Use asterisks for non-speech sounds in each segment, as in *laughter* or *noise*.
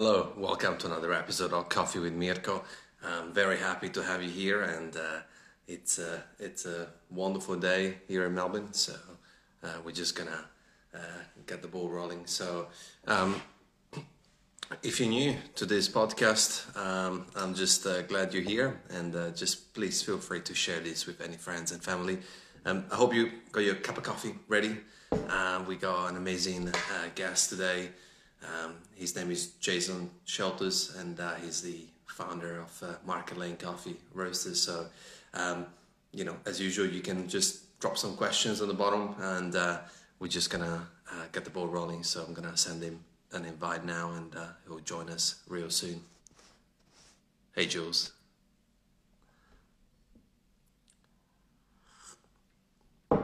Hello, welcome to another episode of Coffee with Mirko. I'm very happy to have you here, and uh, it's a it's a wonderful day here in Melbourne. So uh, we're just gonna uh, get the ball rolling. So um, if you're new to this podcast, um, I'm just uh, glad you're here, and uh, just please feel free to share this with any friends and family. Um, I hope you got your cup of coffee ready. Uh, we got an amazing guest today. Um, his name is Jason Scheltus, and uh, he's the founder of uh, Market Lane Coffee Roasters. So, um, you know, as usual, you can just drop some questions on the bottom, and uh, we're just gonna uh, get the ball rolling. So I'm gonna send him an invite now, and uh, he'll join us real soon. Hey, Jules. *laughs*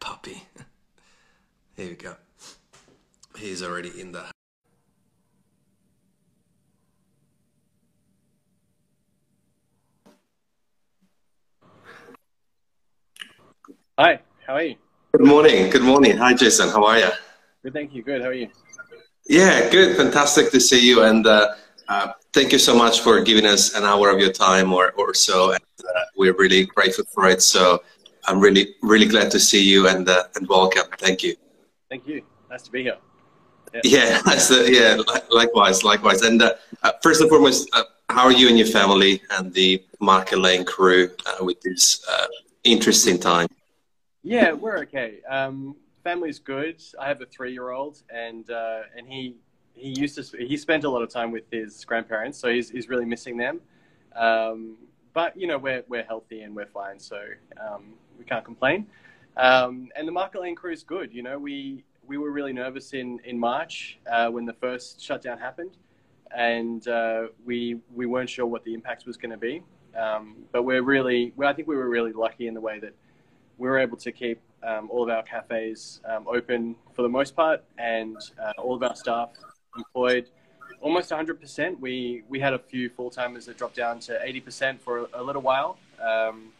Puppy. *laughs* Here we go he's already in the Hi, how are you? Good morning. Good morning. Hi, Jason. How are you? Good, thank you. Good. How are you? Yeah, good. Fantastic to see you. And uh, uh, thank you so much for giving us an hour of your time or, or so. And, uh, we're really grateful for it. So I'm really, really glad to see you and, uh, and welcome. Thank you. Thank you. Nice to be here. Yeah, yeah, *laughs* likewise, likewise. And uh, uh, first and foremost, uh, how are you and your family and the Market Lane crew uh, with this uh, interesting time? Yeah, we're okay. Um, family's good. I have a three-year-old, and uh, and he he used to he spent a lot of time with his grandparents, so he's he's really missing them. Um, but you know, we're we're healthy and we're fine, so um, we can't complain. Um, and the Market Lane crew is good. You know, we we were really nervous in in March uh, when the first shutdown happened, and uh, we we weren't sure what the impact was going to be. Um, but we're really, well, I think we were really lucky in the way that we were able to keep um, all of our cafes um, open for the most part, and uh, all of our staff employed almost 100%. We we had a few full timers that dropped down to 80% for a, a little while, um,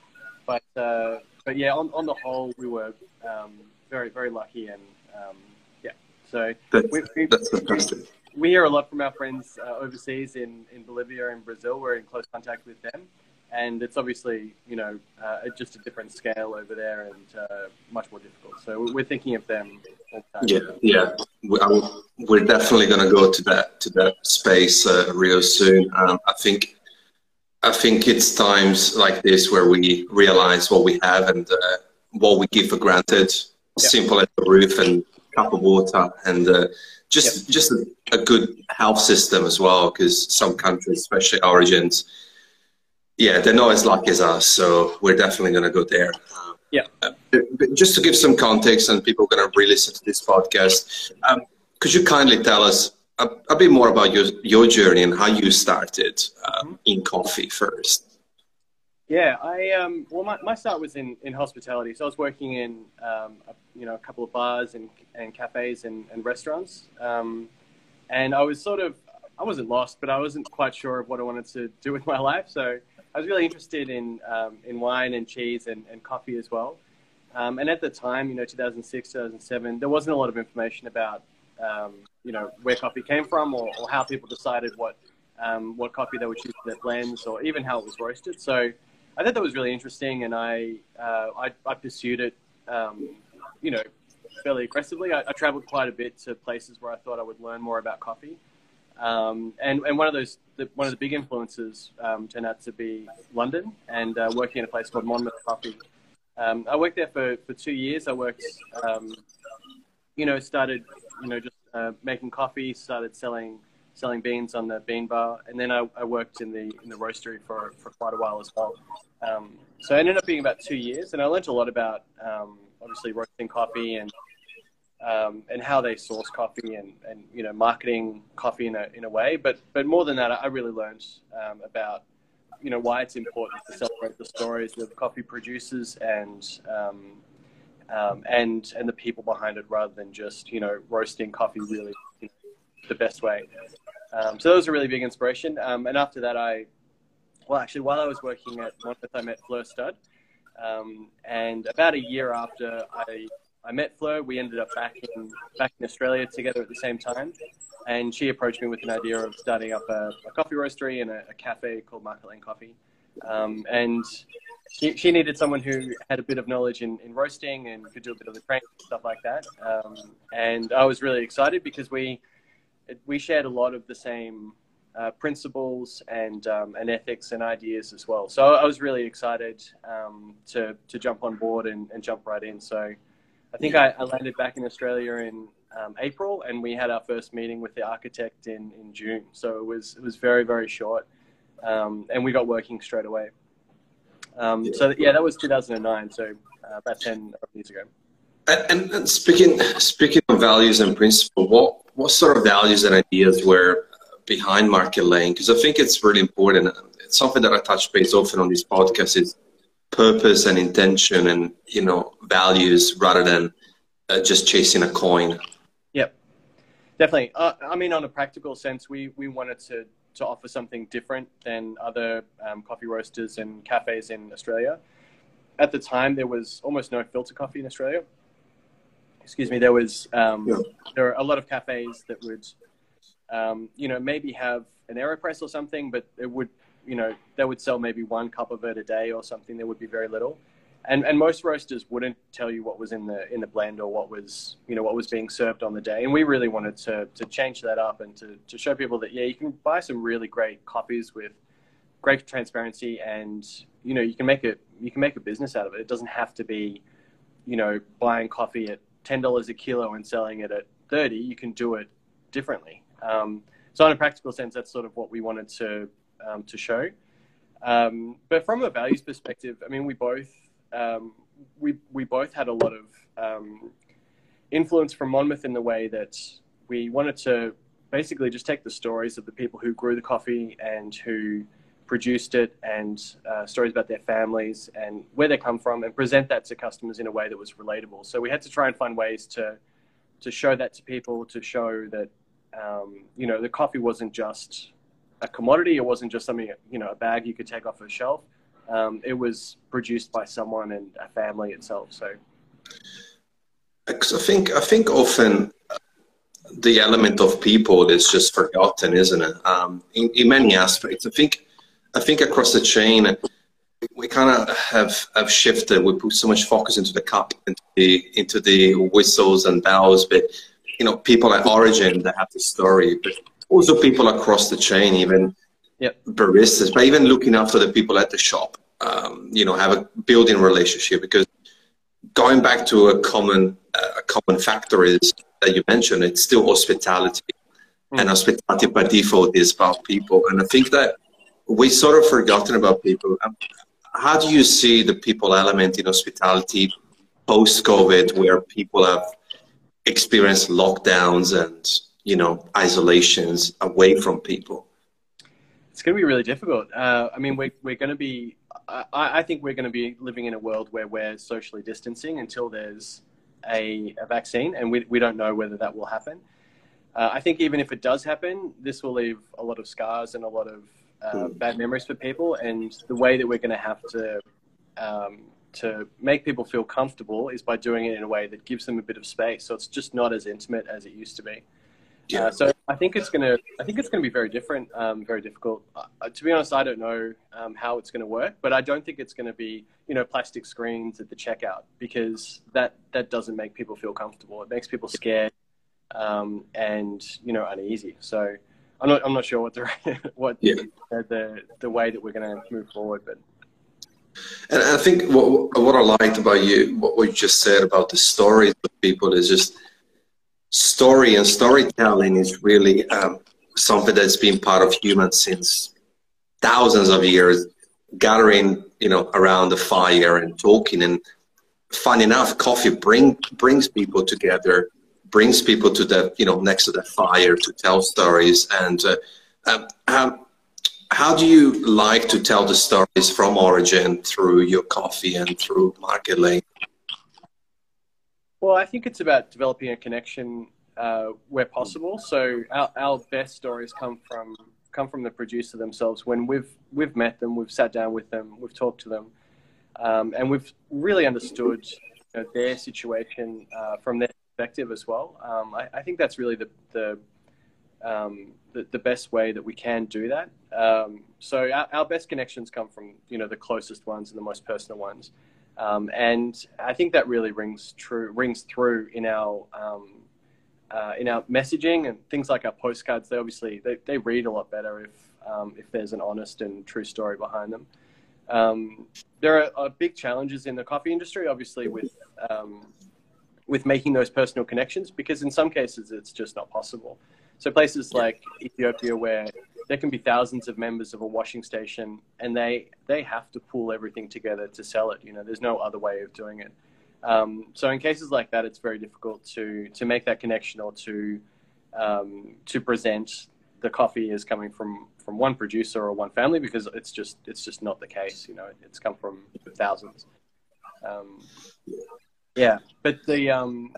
but uh, but yeah, on, on the whole, we were um, very very lucky and um, yeah, so that's, we, we, that's fantastic. We hear a lot from our friends uh, overseas in, in Bolivia and Brazil. We're in close contact with them, and it's obviously you know uh, just a different scale over there and uh, much more difficult. So we're thinking of them. Yeah, yeah, we're definitely going to go to that to that space uh, real soon. Um, I think I think it's times like this where we realize what we have and uh, what we give for granted simple as a roof and cup of water and uh, just yep. just a, a, good health system as well because some countries especially origins yeah they're not as lucky as us so we're definitely going to go there yeah uh, just to give some context and people are going to re-listen to this podcast um, could you kindly tell us a, a, bit more about your your journey and how you started um, mm-hmm. in coffee first yeah, I um, well, my, my start was in, in hospitality. So I was working in um, a, you know a couple of bars and, and cafes and, and restaurants, um, and I was sort of I wasn't lost, but I wasn't quite sure of what I wanted to do with my life. So I was really interested in um, in wine and cheese and, and coffee as well. Um, and at the time, you know, 2006, 2007, there wasn't a lot of information about um, you know where coffee came from or, or how people decided what what coffee they would choose for their blends or even how it was roasted. So I thought that was really interesting, and I uh, I, I, pursued it, um, you know, fairly aggressively. I, I, traveled quite a bit to places where I thought I would learn more about coffee, um, and and one of those the, one of the big influences um, turned out to be London and uh, working in a place called Monmouth Coffee. Um, I worked there for, for two years. I worked, um, you know, started you know just uh, making coffee, started selling selling beans on the bean bar, and then I, I worked in the in the roastery for, for quite a while as well. Um, so it ended up being about two years, and I learned a lot about um, obviously roasting coffee and um, and how they source coffee and, and you know marketing coffee in a in a way. But but more than that, I really learned um, about you know why it's important to celebrate the stories of coffee producers and um, um, and and the people behind it, rather than just you know roasting coffee really the best way. Um, so that was a really big inspiration. and after that, I well, actually, while I was working at Monmouth, I met Fleur Studd. Um, and about a year after I, I met Fleur, we ended up back in, back in Australia together at the same time. and she approached me with an idea of starting up a, a coffee roastery and a, a, cafe called Market Lane Coffee. Um, and she, she, needed someone who had a bit of knowledge in, in roasting and could do a bit of the training and stuff like that. Um, and I was really excited because we we shared a lot of the same uh, principles and um, and ethics and ideas as well. So I was really excited um, to to jump on board and, and, jump right in. So I think I, I landed back in Australia in um, April, and we had our first meeting with the architect in, in June. So it was it was very very short, um, and we got working straight away. Um. So yeah, that was 2009. So uh, about 10 years ago. And, and, speaking speaking of values and principle, what what sort of values and ideas were behind Market Lane? Because I think it's really important. It's something that I touch base often on this podcast is purpose and intention and you know values rather than uh, just chasing a coin. Yep, definitely. Uh, I mean, on a practical sense, we we wanted to to offer something different than other um, coffee roasters and cafes in Australia. At the time, there was almost no filter coffee in Australia. Excuse me. There was um, yeah. there are a lot of cafes that would, um, you know, maybe have an Aeropress or something, but it would, you know, they would sell maybe one cup of it a day or something. There would be very little and and most roasters wouldn't tell you what was in the in the blend or what was you know what was being served on the day and we really wanted to to change that up and to to show people that yeah you can buy some really great coffees with great transparency and you know you can make it you can make a business out of it it doesn't have to be you know buying coffee at ten dollars a kilo and selling it at thirty you can do it differently. Um, so in a practical sense that's sort of what we wanted to um, to show. Um, but from a values perspective i mean we both um, we we both had a lot of um, influence from Monmouth in the way that we wanted to basically just take the stories of the people who grew the coffee and who produced it and uh, stories about their families and where they come from and present that to customers in a way that was relatable. So we had to try and find ways to to show that to people, to show that um, you know the coffee wasn't just a commodity, it wasn't just something you know a bag you could take off a shelf um, it was produced by someone and a family itself. So, I think I think often the element of people is just forgotten, isn't it? Um, in, in many aspects, I think I think across the chain we kind of have have shifted. We put so much focus into the cup, into the into the whistles and bells, but you know, people at Origin that have the story, but also people across the chain, even yep. baristas, but even looking after the people at the shop. Um, you know, have a building relationship because going back to a common uh, a common factor is that you mentioned it's still hospitality, mm. and hospitality by default is about people. And I think that we sort of forgotten about people. Um, how do you see the people element in hospitality post COVID, where people have experienced lockdowns and you know isolations away from people? It's going to be really difficult. Uh, I mean, we're, we're going to be, I, I think we're going to be living in a world where we're socially distancing until there's a, a vaccine, and we, we don't know whether that will happen. Uh, I think even if it does happen, this will leave a lot of scars and a lot of uh, bad memories for people. And the way that we're going to have to um, to make people feel comfortable is by doing it in a way that gives them a bit of space. So it's just not as intimate as it used to be. Yeah. Uh, so I think it's gonna. I think it's gonna be very different, um, very difficult. Uh, to be honest, I don't know um, how it's gonna work, but I don't think it's gonna be you know plastic screens at the checkout because that that doesn't make people feel comfortable. It makes people scared um, and you know uneasy. So I'm not. I'm not sure what the *laughs* what yeah. the, the the way that we're gonna move forward, but. And I think what, what I liked about you, what you just said about the stories of people is just story and storytelling is really um, something that's been part of humans since thousands of years gathering you know around the fire and talking and fun enough coffee bring brings people together brings people to the you know next to the fire to tell stories and uh, um, um, how do you like to tell the stories from origin through your coffee and through market lane well, I think it's about developing a connection uh, where possible. So our, our best stories come from come from the producer themselves. When we've we've met them, we've sat down with them, we've talked to them, um, and we've really understood you know, their situation uh, from their perspective as well. Um, I, I, think that's really the, the um, the, the best way that we can do that. Um, so our, our best connections come from you know the closest ones and the most personal ones, um, and I think that really rings true rings through in our um, uh, in our messaging and things like our postcards. They obviously they, they read a lot better if um, if there's an honest and true story behind them. Um, there are, are, big challenges in the coffee industry, obviously, with um, with making those personal connections because in some cases it's just not possible. So places like Ethiopia, where there can be thousands of members of a washing station, and they they have to pull everything together to sell it. You know, there's no other way of doing it. Um, so in cases like that, it's very difficult to to make that connection or to um, to present the coffee as coming from from one producer or one family because it's just it's just not the case. You know, it's come from thousands. Um, yeah, but the um,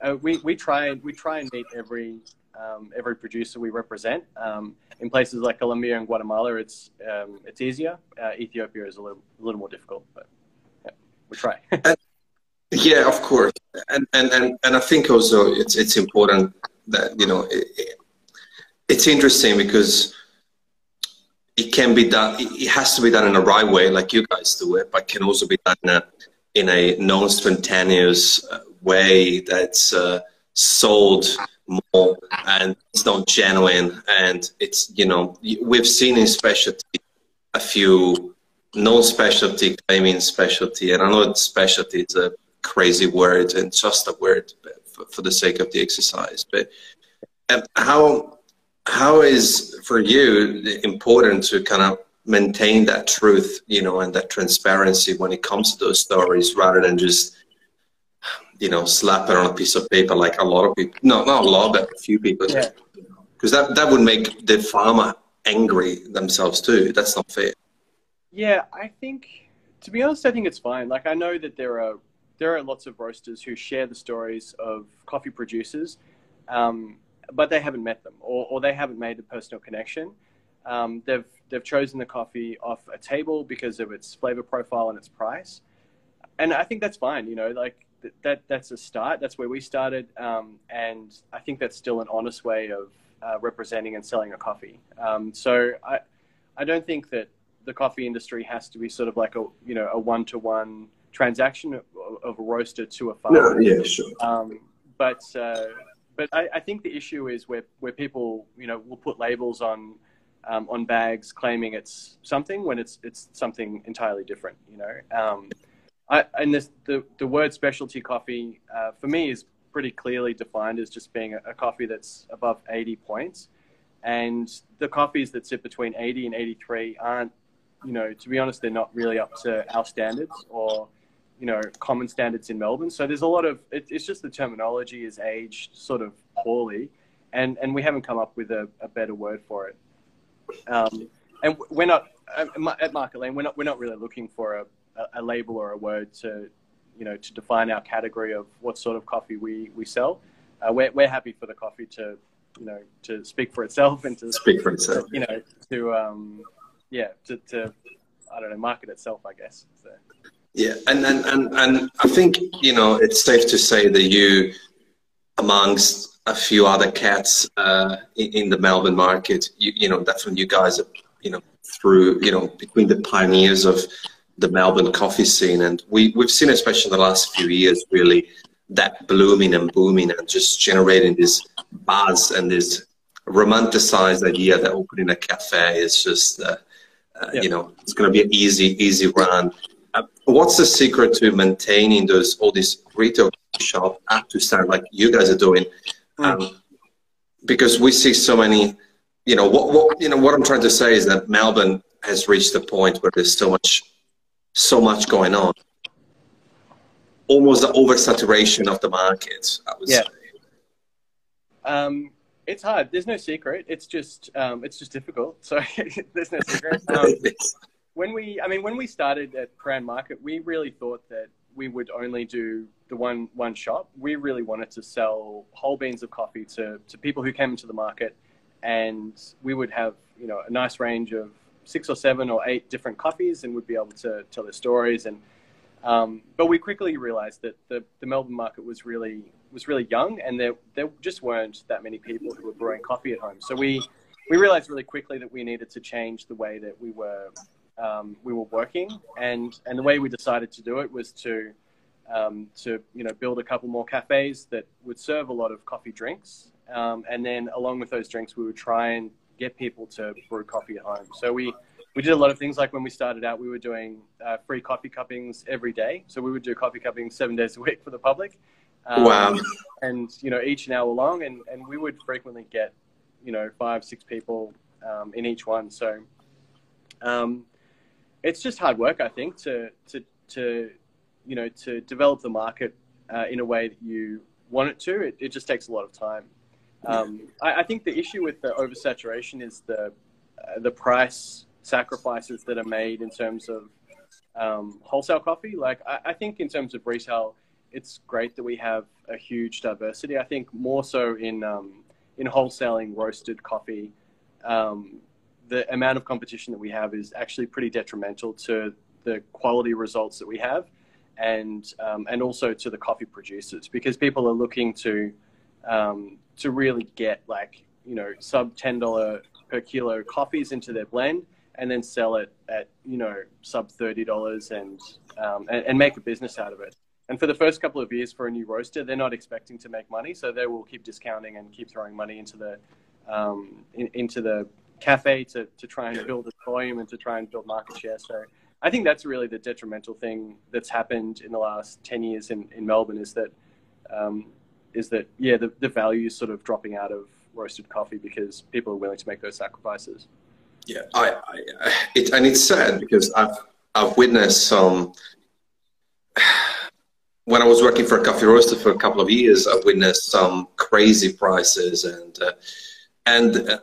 uh, we we try we try and meet every um, every producer we represent. Um, in places like Colombia and Guatemala, it's um, it's easier. Uh, Ethiopia is a little a little more difficult, but yeah, we try. *laughs* yeah, of course, and, and and and I think also it's it's important that you know it, it, it's interesting because it can be done. It has to be done in the right way, like you guys do it, but can also be done in a, in a non-spontaneous uh, way that's uh, sold more and it's not genuine and it's you know we've seen in specialty a few non-specialty claiming specialty and i know specialty is a crazy word and just a word for, for the sake of the exercise but um, how how is for you important to kind of maintain that truth you know and that transparency when it comes to those stories rather than just you know, slap it on a piece of paper like a lot of people. No, not a lot, but a few people. Because yeah. that, that would make the farmer angry themselves too. That's not fair. Yeah, I think, to be honest, I think it's fine. Like, I know that there are there are lots of roasters who share the stories of coffee producers, um, but they haven't met them or, or they haven't made a personal connection. Um, they've they've chosen the coffee off a table because of its flavor profile and its price, and I think that's fine. You know, like that that's a start. That's where we started, um, and I think that's still an honest way of uh, representing and selling a coffee. Um, so I I don't think that the coffee industry has to be sort of like a you know a one to one transaction of, of, a roaster to a farmer. No, yeah, sure. Um, but uh, but I, I, think the issue is where where people you know will put labels on. Um, on bags claiming it's something when it's it's something entirely different, you know. Um, I, and this, the, the word specialty coffee uh, for me is pretty clearly defined as just being a, a, coffee that's above 80 points. And the coffees that sit between 80 and 83 aren't, you know, to be honest, they're not really up to our standards or, you know, common standards in Melbourne. So there's a lot of, it, it's just the terminology is aged sort of poorly. And, and we haven't come up with a, a better word for it. Um, and we're not, at Market Lane, we're not, we're not really looking for a, a, label or a word to, you know, to define our category of what sort of coffee we, we sell. Uh, we're, we're happy for the coffee to, you know, to speak for itself and to speak for itself. You know, to, um, yeah, to, to, I don't know, market itself, I guess. So. Yeah, and, and, and, and I think, you know, it's safe to say that you, amongst a few other cats uh, in, in, the Melbourne market, you, you know, definitely you guys are, you know, through, you know, between the pioneers of the Melbourne coffee scene. And we, we've seen, especially in the last few years, really that blooming and booming and just generating this buzz and this romanticized idea that opening a cafe is just, uh, uh, yeah. you know, it's going to be an easy, easy run. Uh, what's the secret to maintaining those all these retail shop up to start like you guys are doing? Hmm. Um, because we see so many, you know, what, what you know what I'm trying to say is that Melbourne has reached a point where there's so much so much going on. Almost the oversaturation of the market, I would yeah. say. Um, it's hard. There's no secret. It's just um, it's just difficult. *laughs* So there's no secret. Um, *laughs* when we, I mean, when we started at Prahran Market, we really thought that we would only do the one one shop. We really wanted to sell whole beans of coffee to to people who came into the market, and we would have you know a nice range of six or seven or eight different coffees and would be able to tell their stories. And um, but we quickly realised that the, the Melbourne market was really was really young, and there there just weren't that many people who were brewing coffee at home. So we we realized really quickly that we needed to change the way that we were um, we were working, and and the way we decided to do it was to um, to you know build a couple more cafes that would serve a lot of coffee drinks, um, and then along with those drinks, we would try and get people to brew coffee at home. So we we did a lot of things like when we started out, we were doing uh, free coffee cuppings every day. So we would do coffee cuppings seven days a week for the public. Um, wow. And, you know, each an hour long. And, and we would frequently get, you know, five, six people um, in each one. So um, it's just hard work, I think, to, to, to, you know, to develop the market uh, in a way that you want it to. It, it just takes a lot of time. Um, I, I, think the issue with the oversaturation is the, uh, the price sacrifices that are made in terms of um, wholesale coffee. Like I, I, think in terms of retail, it's great that we have a huge diversity. I think more so in um, in wholesaling roasted coffee, um, the amount of competition that we have is actually pretty detrimental to the quality results that we have, and um, and also to the coffee producers because people are looking to um, to really get like you know sub ten dollar per kilo coffees into their blend and then sell it at you know sub thirty dollars and, um, and, and make a business out of it. And for the first couple of years for a new roaster, they're not expecting to make money, so they will keep discounting and keep throwing money into the um, in, into the cafe to, to try and build its volume and to try and build market share. So I think that's really the detrimental thing that's happened in the last ten years in, in Melbourne is that um, is that yeah the, the value is sort of dropping out of roasted coffee because people are willing to make those sacrifices. Yeah, I, I it, and it's sad because I've I've witnessed some. *sighs* When I was working for a coffee roaster for a couple of years, I witnessed some crazy prices, and uh, and uh,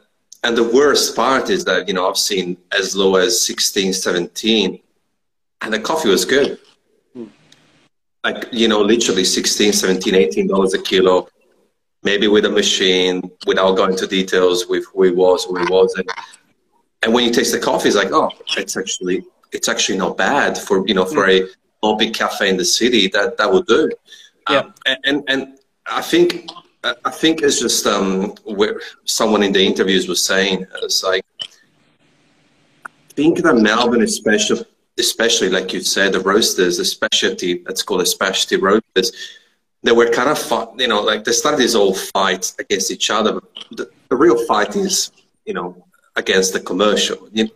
and the worst part is that you know I've seen as low as 16, 17, and the coffee was good. Hmm. Like you know, literally 16, 17, 18 dollars a kilo, maybe with a machine, without going to details with who it was, who it wasn't and when you taste the coffee, it's like, oh, it's actually it's actually not bad for you know for a lobby cafe in the city. That that would do. Yeah. Um, and and I think I think it's just um, where someone in the interviews was saying it's like think that Melbourne is special, especially like you said, the roasters, the specialty, let's call it specialty roasters. They were kind of, you know, like they started this whole fight against each other. The, the real fight is, you know, against the commercial. You know,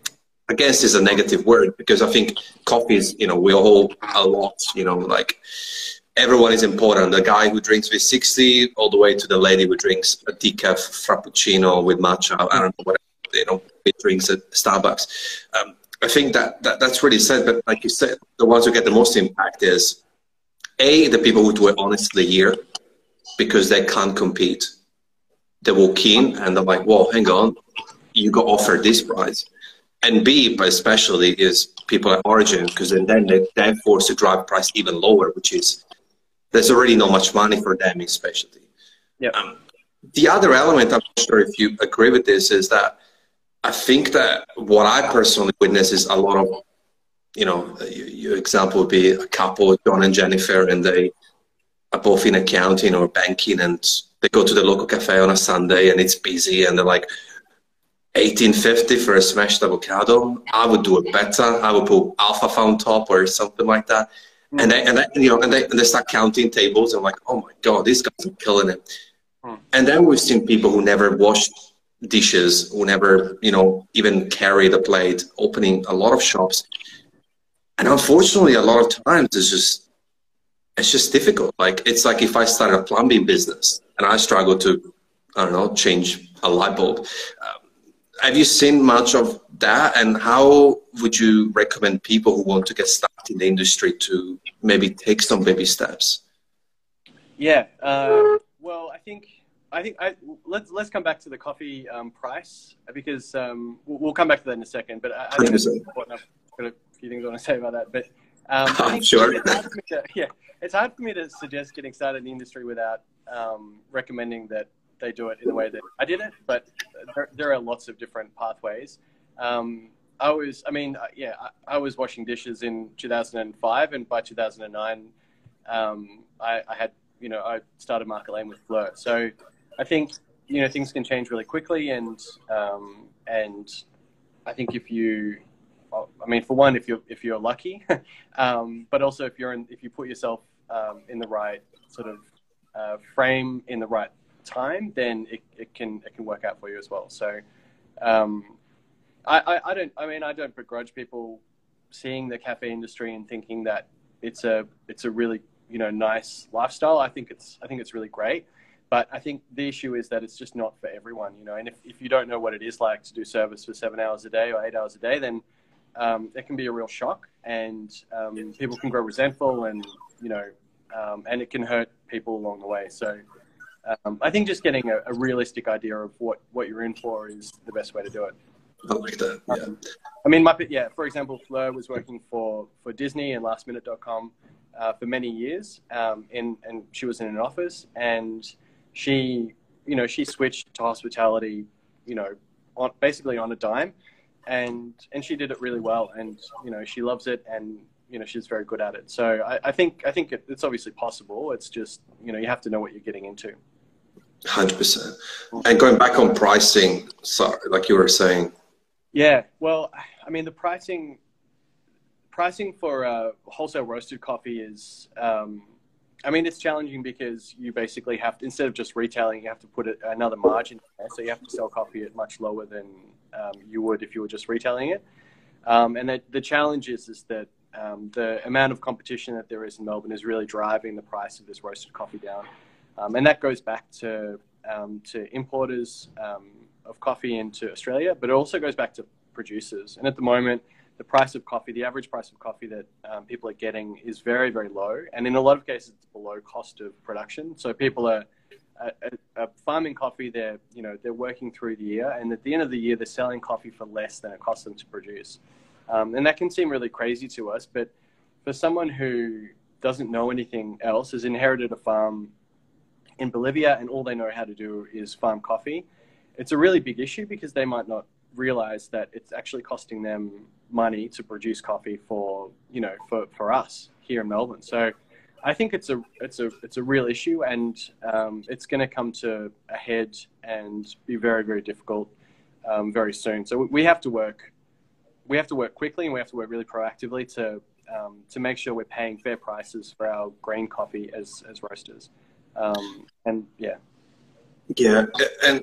against is a negative word because I think coffee is, you know, we all a lot, you know, like everyone is important. The guy who drinks V60 all the way to the lady who drinks a decaf frappuccino with matcha. I don't know what, you know, drinks at Starbucks. Um, I think that, that that's really sad. But like you said, the ones who get the most impact is A, the people who do it honestly here because they can't compete. They walk in and they're like, whoa, hang on, you got offered this price. And B, but especially, is people at origin, because then, then they, they're forced to drive price even lower, which is there's already not much money for them in specialty. Yeah. Um, the other element, I'm not sure if you agree with this, is that I think that what I personally witness is a lot of, you know, your example would be a couple, John and Jennifer, and they are both in accounting or banking, and they go to the local cafe on a Sunday and it's busy, and they're like, 1850 for a smashed avocado. I would do it better. I would put alfalfa on top or something like that. Mm. And they, and they, you know, and they, and they start counting tables. I'm like, oh my god, these guys are killing it. Mm. And then we've seen people who never washed dishes, who never, you know, even carry the plate, opening a lot of shops. And unfortunately, a lot of times it's just, it's just difficult. Like it's like if I started a plumbing business and I struggle to, I don't know, change a light bulb. Um, have you seen much of that? And how would you recommend people who want to get started in the industry to maybe take some baby steps? Yeah uh, well i think i think I, let's let's come back to the coffee um, price because um, we'll, we'll, come back to that in a second but i, I think it's important. I've got a few things i want to say about that but um, *laughs* i'm sure. it's to, *laughs* yeah it's hard for me to suggest getting started in the industry without um, recommending that they do it in the way that I did it, but there, there are lots of different pathways. Um, I was, I mean, uh, yeah, I, I, was washing dishes in 2005, and by 2009, um, I, I, had you know I started Market Lane with Fleur. So I think you know things can change really quickly, and um, and I think if you, I mean, for one, if you're if you're lucky, *laughs* um, but also if you're in, if you put yourself um, in the right sort of uh, frame in the right time, then it, it can it can work out for you as well. So. Um, I, I, I don't. I mean, I don't begrudge people seeing the cafe industry and thinking that it's a it's a really you know nice lifestyle. I think it's I think it's really great. But I think the issue is that it's just not for everyone, you know. And if, if you don't know what it is like to do service for seven hours a day or eight hours a day, then um, it can be a real shock, and um, people can grow resentful, and you know, um, and it can hurt people along the way. So um, I think just getting a, a, realistic idea of what what you're in for is the best way to do it. I like that. Yeah. Um, I mean, Muppet. Yeah. For example, Fleur was working for for Disney and LastMinute.com uh, for many years, um, in, and she was in an office, and she, you know, she switched to hospitality, you know, on, basically on a dime, and and she did it really well, and you know, she loves it, and you know, she's very good at it. So I, I think I think it, it's obviously possible. It's just you know, you have to know what you're getting into. Hundred percent. And going back on pricing, sorry, like you were saying, yeah, well, I mean, the pricing pricing for uh, wholesale roasted coffee is, um, I mean, it's challenging because you basically have to instead of just retailing, you have to put another margin there, so you have to sell coffee at much lower than um, you would if you were just retailing it. Um, and the, the challenge is is that um, the amount of competition that there is in Melbourne is really driving the price of this roasted coffee down, um, and that goes back to um, to importers of coffee into Australia, but it also goes back to producers. And at the moment, the price of coffee, the average price of coffee that um, people are getting is very, very low. And in a lot of cases, it's below cost of production. So people are, farming coffee. They're, you know, they're working through the year. And at the end of the year, they're selling coffee for less than it costs them to produce. Um, and that can seem really crazy to us. But for someone who doesn't know anything else, has inherited a farm in Bolivia and all they know how to do is farm coffee – it's a really big issue because they might not realize that it's actually costing them money to produce coffee for you know for, for us here in Melbourne. So I think it's a it's a it's a real issue, and um, it's going to come to a head and be very very difficult um, very soon. So we have to work we have to work quickly, and we have to work really proactively to um, to make sure we're paying fair prices for our green coffee as as roasters. Um, and yeah, yeah, and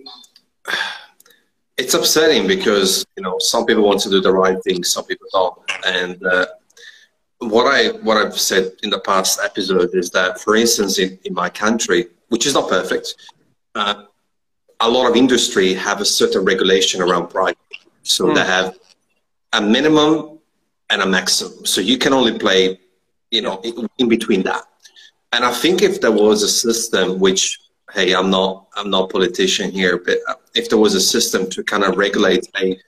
it's upsetting because you know some people want to do the right thing, some people don't. And uh, what I what I've said in the past episode is that, for instance, in, in my country, which is not perfect, uh, a lot of industry have a certain regulation around price. So mm. they have a minimum and a maximum. So you can only play, you know, in, between that. And I think if there was a system which hey, I'm not I'm not a politician here, but if there was a system to kind of regulate a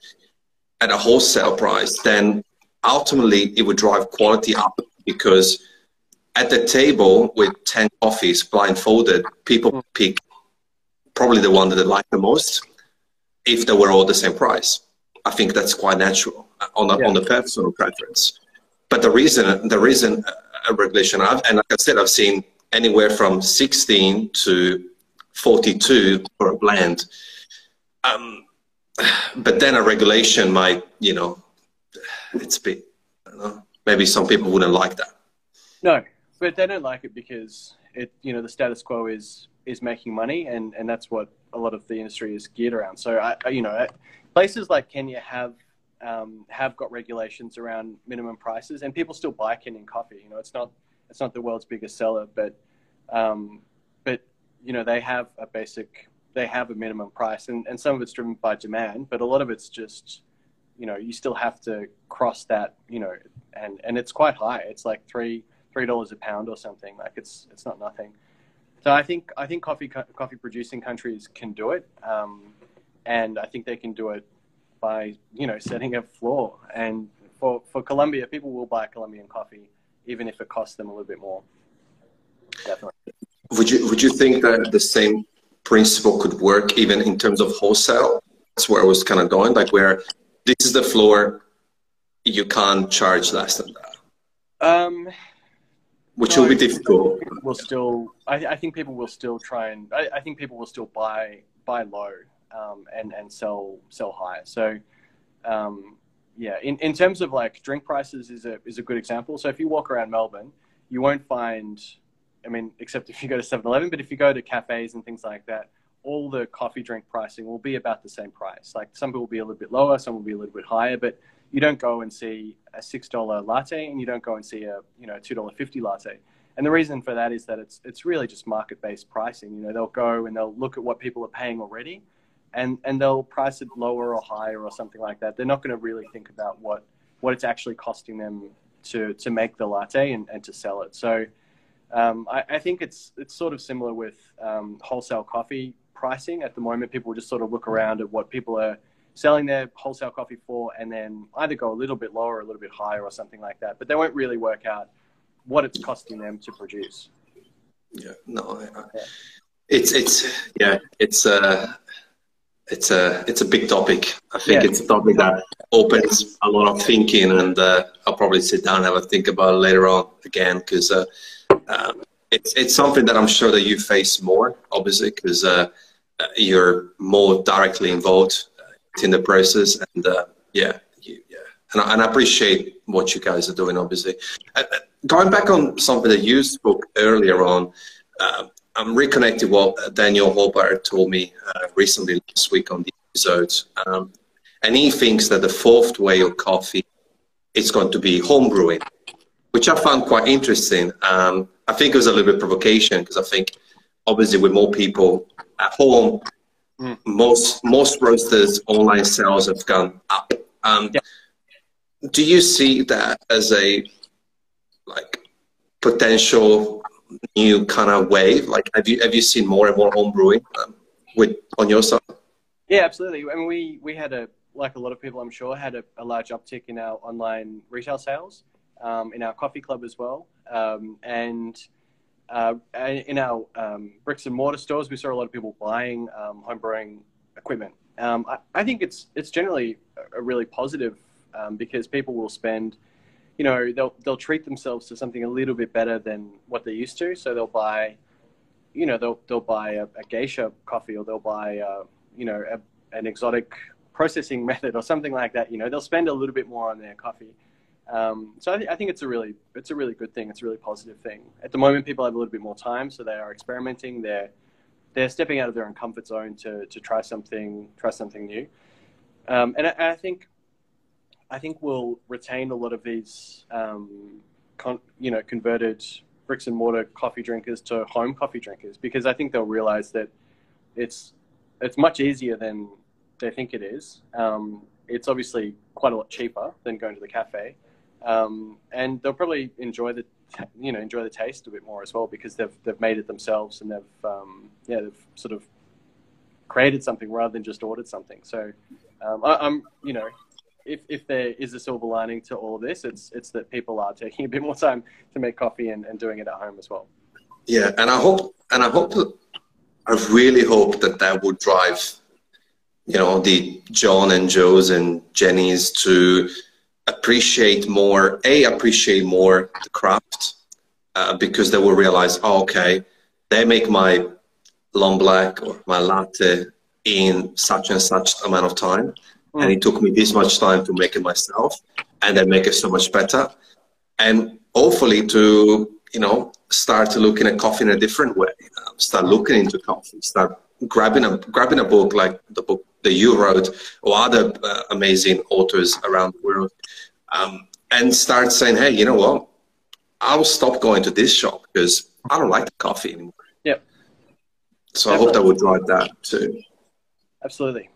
at a wholesale price, then ultimately it would drive quality up because at the table with 10 coffees blindfolded, people mm. pick probably the one that they like the most if they were all the same price. I think that's quite natural on the, yeah. on the personal preference. But the reason, the reason a regulation, I've, and like I said, I've seen anywhere from 16 to 42 for a blend. Um, but then a regulation might, you know, it's a bit, know, maybe some people wouldn't like that. No, but they don't like it because it, you know, the status quo is is making money, and and that's what a lot of the industry is geared around. So I, you know, places like Kenya have um, have got regulations around minimum prices, and people still buy Kenyan coffee. You know, it's not it's not the world's biggest seller, but um, but you know they have a basic they have a minimum price and, and some of it's driven by demand but a lot of it's just you know you still have to cross that you know and and it's quite high. It's like three three dollars a pound or something. Like it's it's not nothing. So i think i think coffee coffee producing countries can do it um, and i think they can do it by you know setting a floor and for for colombia people will buy colombian coffee even if it costs them a little bit more definitely would you would you think that the same principle could work even in terms of wholesale? That's where I was kind of going, like where this is the floor, you can't charge less than that. Um, which no, will be difficult. Will still, I, I, think people will still try and I, I think people will still buy buy low um, and and sell sell high. So um, yeah, in, in terms of like drink prices is a is a good example. So if you walk around Melbourne, you won't find, I mean, except if you go to 7-Eleven, but if you go to cafes and things like that, all the coffee drink pricing will be about the same price. Like some will be a little bit lower, some will be a little bit higher, but you don't go and see a six dollar latte and you don't go and see a you know two dollar fifty latte. And the reason for that is that it's it's really just market based pricing. You know, they'll go and they'll look at what people are paying already, and and they'll price it lower or higher or something like that. They're not going to really think about what what it's actually costing them to to make the latte and, and to sell it. So um, I, I, think it's it's sort of similar with um, wholesale coffee pricing at the moment. People just sort of look around at what people are selling their wholesale coffee for, and then either go a little bit lower, or a little bit higher, or something like that. But they won't really work out what it's costing them to produce. Yeah, no, I, it's it's yeah, it's uh it's a it's a big topic. I think yeah. it's a topic that opens a lot of thinking, and uh, I'll probably sit down and have a think about it later on again because uh, um, it's it's something that I'm sure that you face more, obviously, because uh, uh, you're more directly involved uh, in the process, and uh, yeah, you, yeah, and I, and I, appreciate what you guys are doing, obviously. going back on something that you spoke earlier on. I'm reconnected what Daniel Hobart told me uh, recently last week on the episode. Um, and he thinks that the fourth wave of coffee is going to be home brewing, which I found quite interesting. Um, I think it was a little bit provocation because I think obviously with more people at home, mm. most most roasters online sales have gone up. Um, yeah. Do you see that as a like potential new kind of wave? Like, have you have you seen more and more home brewing um, with on your side? Yeah, absolutely. I mean, we we had a like a lot of people, I'm sure, had a, a large uptick in our online retail sales, um, in our coffee club as well, um, and uh, in our um, bricks and mortar stores, we saw a lot of people buying um, home brewing equipment. Um, I, I, think it's it's generally a really positive because people will spend you know they'll they'll treat themselves to something a little bit better than what they're used to. So they'll buy, you know, they'll they'll buy a, a geisha coffee or they'll buy, uh, you know, a, an exotic processing *laughs* method or something like that. You know, they'll spend a little bit more on their coffee. Um, so I, th- I, think it's a really it's a really good thing. It's a really positive thing. At the moment, people have a little bit more time, so they are experimenting. They're they're stepping out of their own comfort zone to to try something try something new. Um, and I, I think I think we'll retain a lot of these, um, con- you know, converted bricks and mortar coffee drinkers to home coffee drinkers because I think they'll realize that it's it's much easier than they think it is. Um, it's obviously quite a lot cheaper than going to the cafe, um, and they'll probably enjoy the you know enjoy the taste a bit more as well because they've they've made it themselves and they've um, yeah they've sort of created something rather than just ordered something. So um, I, am you know if, if there is a silver lining to all this, it's it's that people are taking a bit more time to make coffee and, and doing it at home as well. Yeah, and I hope and I hope I really hope that that would drive you know the John and Joes and Jennies to appreciate more a appreciate more the craft uh, because they will realize oh, okay they make my long black or my latte in such and such amount of time Mm. And it took me this much time to make it myself and then make it so much better. And hopefully to, you know, start looking at coffee in a different way. Um, start looking into coffee. Start grabbing a grabbing a book like the book that you wrote or other uh, amazing authors around the world, um, and start saying, "Hey, you know what? I'll stop going to this shop because I don't like the coffee anymore." Yep. So Definitely. I hope that would drive that too. Absolutely.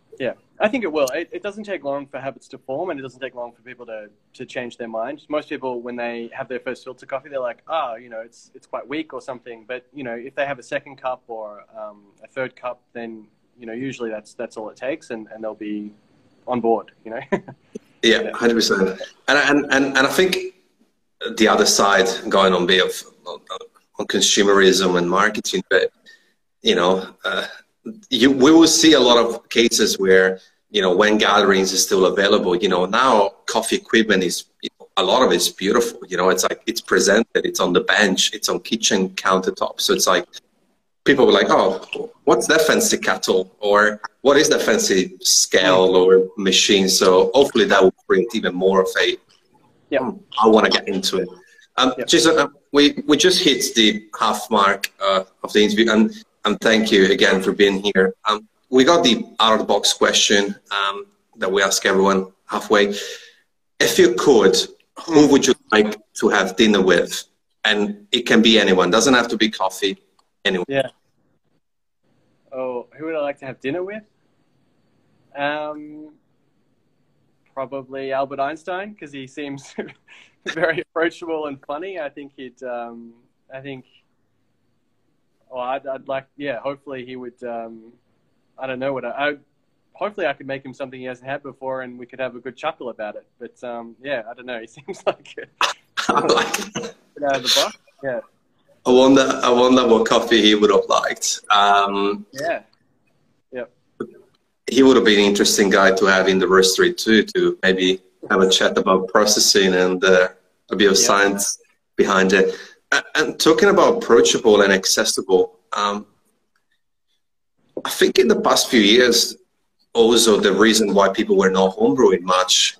I think it will. It, it, doesn't take long for habits to form, and it doesn't take long for people to, to change their mind. Most people, when they have their first filter coffee, they're like, "Ah, oh, you know, it's it's quite weak or something." But you know, if they have a second cup or um, a third cup, then you know, usually that's that's all it takes, and, and they'll be on board. You know. *laughs* yeah, hundred percent. And and and and I think the other side going on bit of on consumerism and marketing, but you know. Uh, you, we will see a lot of cases where you know when gatherings is still available you know now coffee equipment is you know, a lot of it's beautiful. You know, it's like it's presented, it's on the bench, it's on kitchen countertop. So it's like people were like, "Oh, what's that fancy kettle?" or "What is that fancy scale or machine?" So hopefully that will create even more of a. Yeah, hmm, I want to get into it. Um, yep. Jason, uh, we we just hit the half mark uh, of the interview, and and thank you again for being here. Um, we got the out of the box question um, that we ask everyone halfway. If you could, who would you like to have dinner with? And it can be anyone. Doesn't have to be coffee. Anyone. Yeah. Oh, who would I like to have dinner with? Um, probably Albert Einstein because he seems *laughs* very approachable and funny. I think he'd. Um, I think. Oh, I'd, I'd like. Yeah, hopefully he would. Um, I don't know what I, I. Hopefully, I could make him something he hasn't had before, and we could have a good chuckle about it. But um, yeah, I don't know. *laughs* He seems like. I like *laughs* out of the box. Yeah. I wonder. I wonder what coffee he would have liked. Um, yeah. Yep. He would have been an interesting guy to have in the roastery too, to maybe have a chat about processing and uh, a bit of science behind it. And talking about approachable and accessible, um, I think in the past few years, also the reason why people were not homebrewing much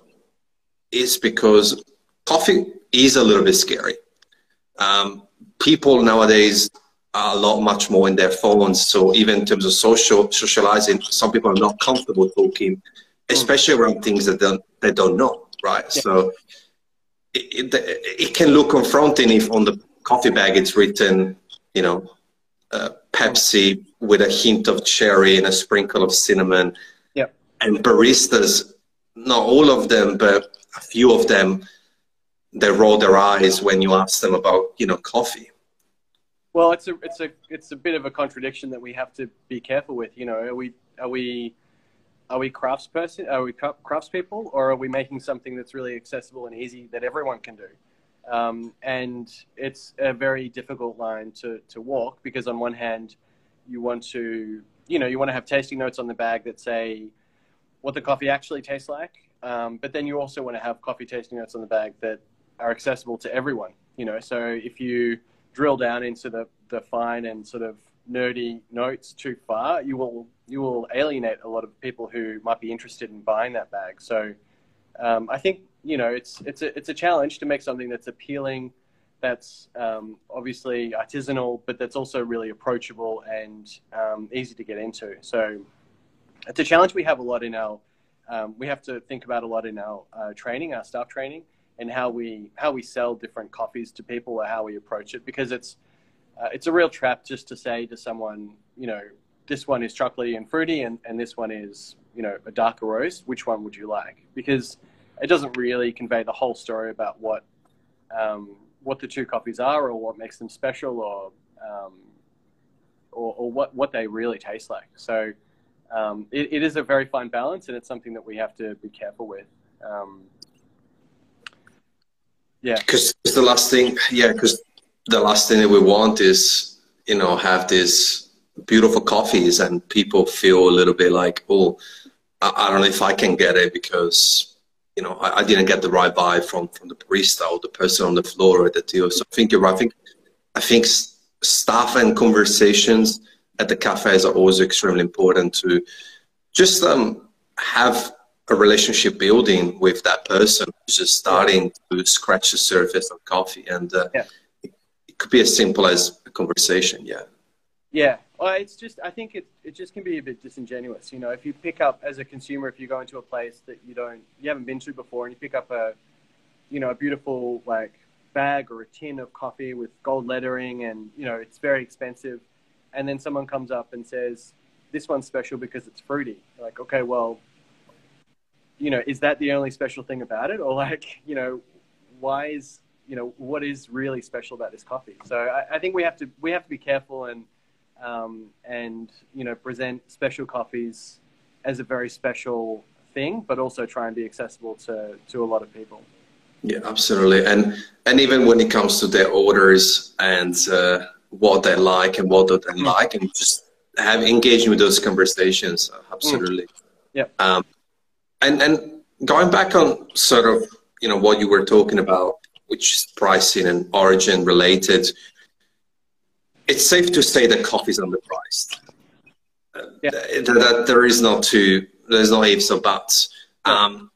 is because coffee is a little bit scary. Um, people nowadays are a lot much more in their phones. So even in terms of social socializing, some people are not comfortable talking, especially around things that don't, they don't know, right? Yeah. So it, it, it, can look confronting if on the coffee bag it's written, you know, uh, Pepsi with a hint of cherry and a sprinkle of cinnamon. Yeah. And baristas, not all of them, but a few of them they roll their eyes when you ask them about you know coffee. Well, it's a it's a it's a bit of a contradiction that we have to be careful with. You know, are we are we are we craftsperson? Are we craftspeople, or are we making something that's really accessible and easy that everyone can do? Um, and it's a very difficult line to to walk because on one hand, you want to you know you want to have tasting notes on the bag that say what the coffee actually tastes like, um, but then you also want to have coffee tasting notes on the bag that are accessible to everyone. You know, so if you drill down into the, the fine and sort of nerdy notes too far, you will you will alienate a lot of people who might be interested in buying that bag. So um, I think you know it's it's a it's a challenge to make something that's appealing, that's um, obviously artisanal, but that's also really approachable and um, easy to get into. So it's a challenge we have a lot in our um, we have to think about a lot in our uh, training, our staff training and how we how we sell different coffees to people or how we approach it because it's uh, it's a real trap just to say to someone you know this one is chocolatey and fruity and, and this one is you know a darker roast which one would you like because it doesn't really convey the whole story about what um, what the two coffees are or what makes them special or um, or, or, what what they really taste like so um, it, it is a very fine balance and it's something that we have to be careful with um, yeah. Because the last thing, yeah, because the last thing that we want is, you know, have these beautiful coffees and people feel a little bit like, oh, I, I don't know if I can get it because, you know, I, I, didn't get the right vibe from, from the barista or the person on the floor or the deal. So I think you're right. I think, I think staff and conversations at the cafes are always extremely important to just um, have a relationship building with that person who's just starting to scratch the surface of coffee and uh, yeah. it, it, could be as simple as a conversation yeah yeah well it's just i think it, it just can be a bit disingenuous you know if you pick up as a consumer if you go into a place that you don't you haven't been to before and you pick up a you know a beautiful like bag or a tin of coffee with gold lettering and you know it's very expensive and then someone comes up and says this one's special because it's fruity like okay well you know, is that the only special thing about it, or like, you know, why is you know what is really special about this coffee? So I, I think we have to we have to be careful and um, and you know present special coffees as a very special thing, but also try and be accessible to to a lot of people. Yeah, absolutely, and and even when it comes to their orders and uh, what they like and what they don't mm. like, and just have engaging with those conversations, absolutely. Mm. Yeah. Um, and and going back on sort of you know what you were talking about, which is pricing and origin related. It's safe to say that coffee is underpriced. Yeah. That, that, there is not too there's no ifs or buts. Um,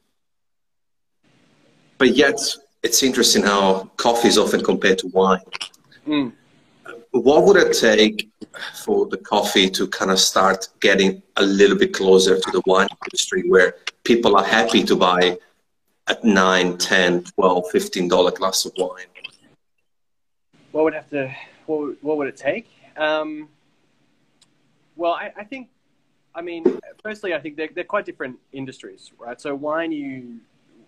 but yet, it's interesting how coffee is often compared to wine. Mm. What would it take for the coffee to kind of start getting a little bit closer to the wine industry where people are happy to buy at 9 10 12 15 dollar glass of wine what would have to what would, what would it take um, well I, I, think i mean firstly i think they're, they're quite different industries right so wine you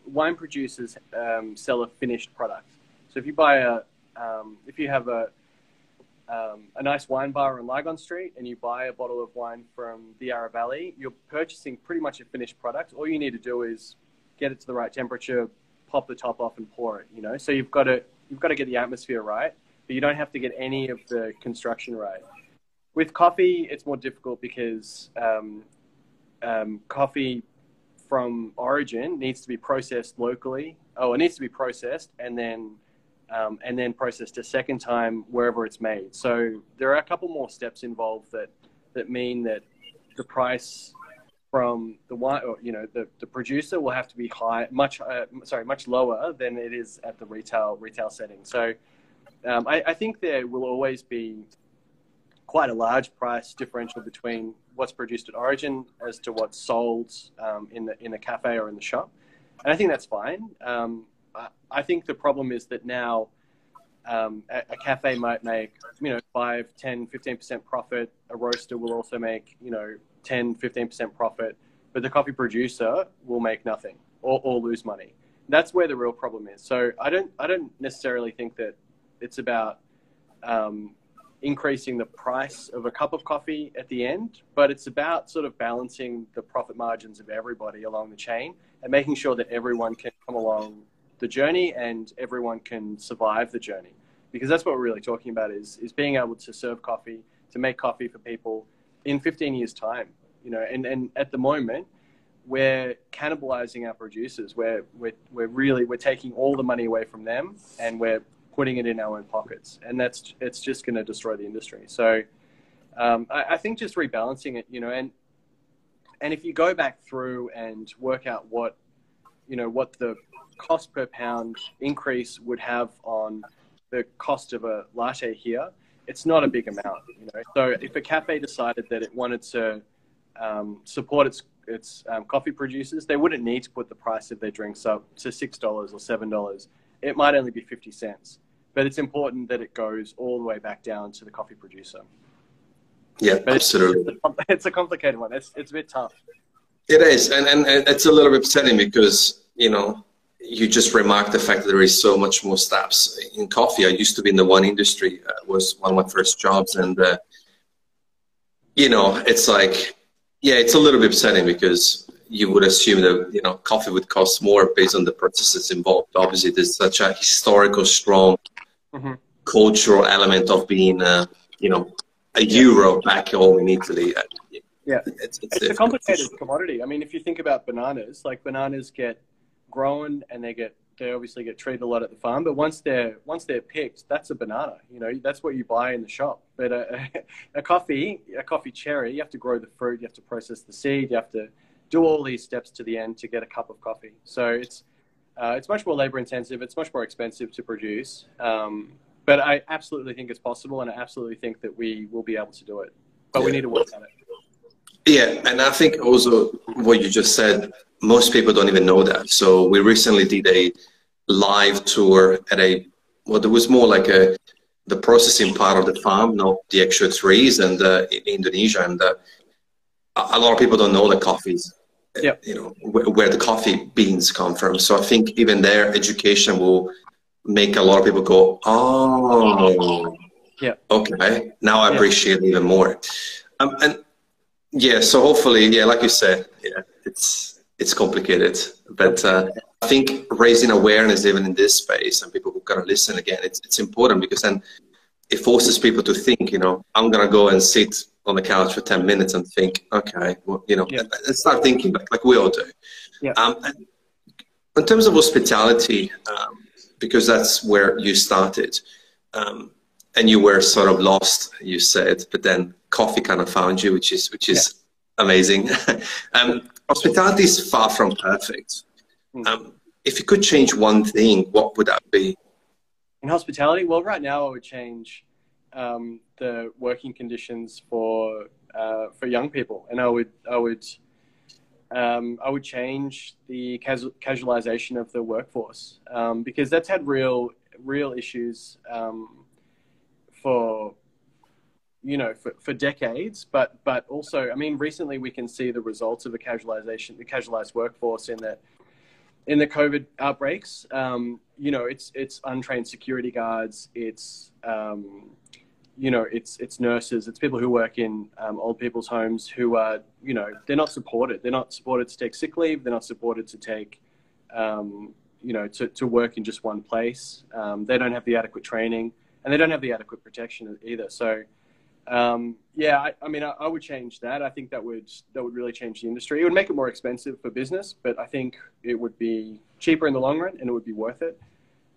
wine producers um, sell a finished product so if you buy a um, if you have a um, a nice wine bar on Lygon Street and you buy a bottle of wine from the Yarra Valley, you're purchasing pretty much a finished product. All you need to do is get it to the right temperature, pop the top off, and pour it. You know, so you've got to you've got to get the atmosphere right, but you don't have to get any of the construction right. With coffee, it's more difficult because um, um, coffee from origin needs to be processed locally. Oh, it needs to be processed and then um, and then processed a second time wherever it's made. So there are a couple more steps involved that that mean that the price from the wine, you know, the, the producer will have to be high, much uh, sorry, much lower than it is at the retail retail setting. So um, I, I think there will always be quite a large price differential between what's produced at origin as to what's sold um, in the in the cafe or in the shop, and I think that's fine. Um, I think the problem is that now um, a, a, cafe might make, you know, 5, 10, 15% profit. A roaster will also make, you know, 10, 15% profit. But the coffee producer will make nothing or, or lose money. That's where the real problem is. So I don't, I don't necessarily think that it's about um, increasing the price of a cup of coffee at the end, but it's about sort of balancing the profit margins of everybody along the chain and making sure that everyone can come along the journey and everyone can survive the journey. Because that's what we're really talking about is is being able to serve coffee to make coffee for people in 15 years time you know and and at the moment we're cannibalizing our producers. We're we're, we're really we're taking all the money away from them and we're putting it in our own pockets and that's it's just going to destroy the industry so um, I, I think just rebalancing it you know and and if you go back through and work out what you know what the cost per pound increase would have on the cost of a latte here, it's not a big amount. You know, so if a cafe decided that it wanted to um, support its its um, coffee producers, they wouldn't need to put the price of their drinks up to six dollars or seven dollars. It might only be fifty cents, but it's important that it goes all the way back down to the coffee producer. Yeah, but absolutely. It's, *laughs* it's a complicated one. It's it's a bit tough. It is, and and it's a little bit upsetting because you know you just remarked the fact that there is so much more steps in coffee. I used to be in the wine industry. Uh, was one of my first jobs, and uh, you know, it's like, yeah, it's a little bit upsetting because you would assume that you know coffee would cost more based on the processes involved. Obviously, there's such a historical, strong mm-hmm. cultural element of being, uh, you know, a euro back home in Italy. Uh, yeah, it's, it's, it's a complicated commodity. I mean, if you think about bananas, like bananas get grown and they get they obviously get treated a lot at the farm. But once they're once they're picked, that's a banana. You know, that's what you buy in the shop. But a, *laughs* a, coffee, a coffee cherry, you have to grow the fruit, you have to process the seed, you have to do all these steps to the end to get a cup of coffee. So it's uh, it's much more labor intensive. It's much more expensive to produce. Um, but I absolutely think it's possible, and I absolutely think that we will be able to do it. But yeah. we need to work on it. Yeah, and I think also what you just said most people don't even know that. So we recently did a live tour at a well, there was more like a the processing part of the farm, not the actual trees, and uh, in Indonesia, and uh, a lot of people don't know the coffees. Yeah. You know where, where the coffee beans come from. So I think even their education will make a lot of people go, oh, yeah, okay, now I appreciate it even more. Um, and yeah, so hopefully, yeah, like you said, yeah, it's it's complicated. But uh, I think raising awareness even in this space and people who kind of listen again, it's, it's important because then it forces people to think, you know, I'm to go and sit on the couch for 10 minutes and think, okay, well, you know, yeah. start thinking like, like we all do. Yeah. Um, in terms of hospitality, um, because that's where you started, um, and you were sort of lost, you said, but then coffee kind of found you, which is which is yeah. amazing. *laughs* um, hospitality is far from perfect. Hmm. Um, if you could change one thing, what would that be? In hospitality, well, right now I would change um, the working conditions for uh, for young people, and I would I would um, I would change the casual, casualization of the workforce um, because that's had real real issues um, for you know for, for decades. But but also i mean recently we can see the results of the casualization the casualized workforce in that in the covid outbreaks. Um, you know it's it's untrained security guards it's um, you know, it's it's nurses, it's people who work in um, old people's homes who are, you know, they're not supported. They're not supported to take sick leave. They're not supported to take, um, you know, to, to work in just one place. Um, they don't have the adequate training, and they don't have the adequate protection either. So, um, yeah, I, I mean, I, I, would change that. I think that would that would really change the industry. It would make it more expensive for business, but I think it would be cheaper in the long run, and it would be worth it.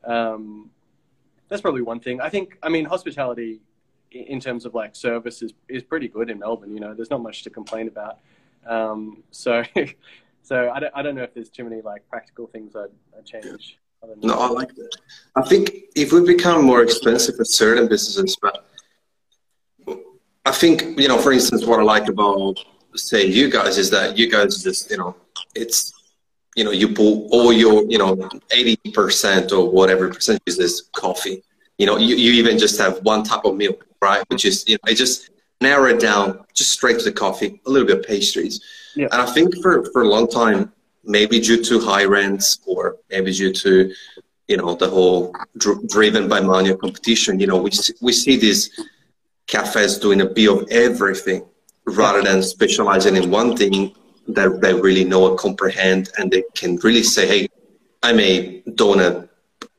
Um, that's probably one thing. I think. I mean, hospitality in terms of like service is, is pretty good in Melbourne. You know, there's not much to complain about. Um, so, *laughs* so I don't, I don't know if there's too many like practical things I'd, I'd change. No, I like that. I think if we become more expensive for certain businesses, but I think you know, for instance, what I like about say you guys is that you guys just you know, it's you know, you pull all your you know, eighty percent or whatever percentage is coffee. You know, you, you even just have one type of milk right? Which is, you know, I just narrow it down just straight to the coffee, a little bit of pastries. Yeah. And I think for, for a long time, maybe due to high rents or maybe due to, you know, the whole dr- driven by money competition, you know, we, we see these cafes doing a bit of everything rather than specializing in one thing that they really know and comprehend and they can really say, hey, I'm a donut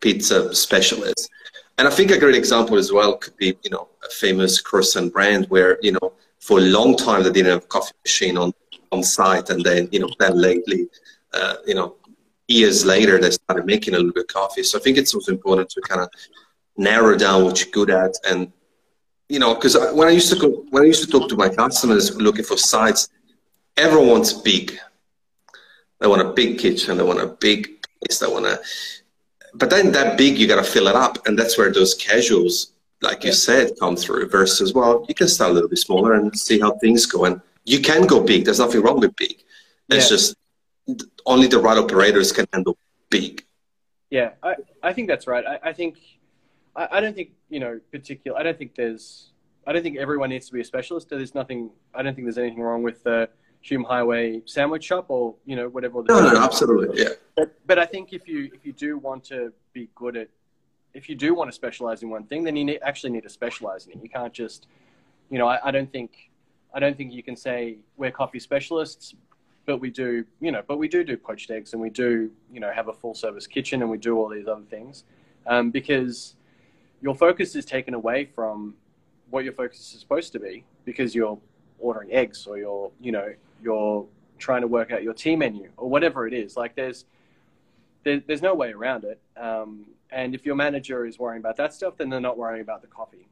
pizza specialist. And I think a great example as well could be, you know, a famous croissant brand where, you know, for a long time they didn't have a coffee machine on, on site. And then, you know, then lately, uh, you know, years later, they started making a little bit of coffee. So I think it's also important to kind of narrow down what you're good at. And, you know, because when I used to when I used to talk to my customers looking for sites, everyone wants big. They want a big kitchen. They want a big place. They want to, but then that big, you got to fill it up, and that's where those casuals, like you said, come through. Versus, well, you can start a little bit smaller and see how things go, and you can go big. There's nothing wrong with big. It's yeah. just only the right operators can handle big. Yeah, I, I think that's right. I, I think I, I don't think you know particular. I don't think there's. I don't think everyone needs to be a specialist. There's nothing. I don't think there's anything wrong with the Hume Highway sandwich shop or you know whatever. No, no, no, absolutely, yeah. But, but I think if you if you do want to be good at, if you do want to specialize in one thing, then you need, actually need to specialize in it. You can't just, you know, I, I don't think I don't think you can say we're coffee specialists, but we do, you know, but we do do poached eggs and we do, you know, have a full service kitchen and we do all these other things, um, because your focus is taken away from what your focus is supposed to be because you're ordering eggs or you're, you know, you're trying to work out your tea menu or whatever it is. Like there's there, there's no way around it. Um, and if your manager is worrying about that stuff, then they're not worrying about the coffee.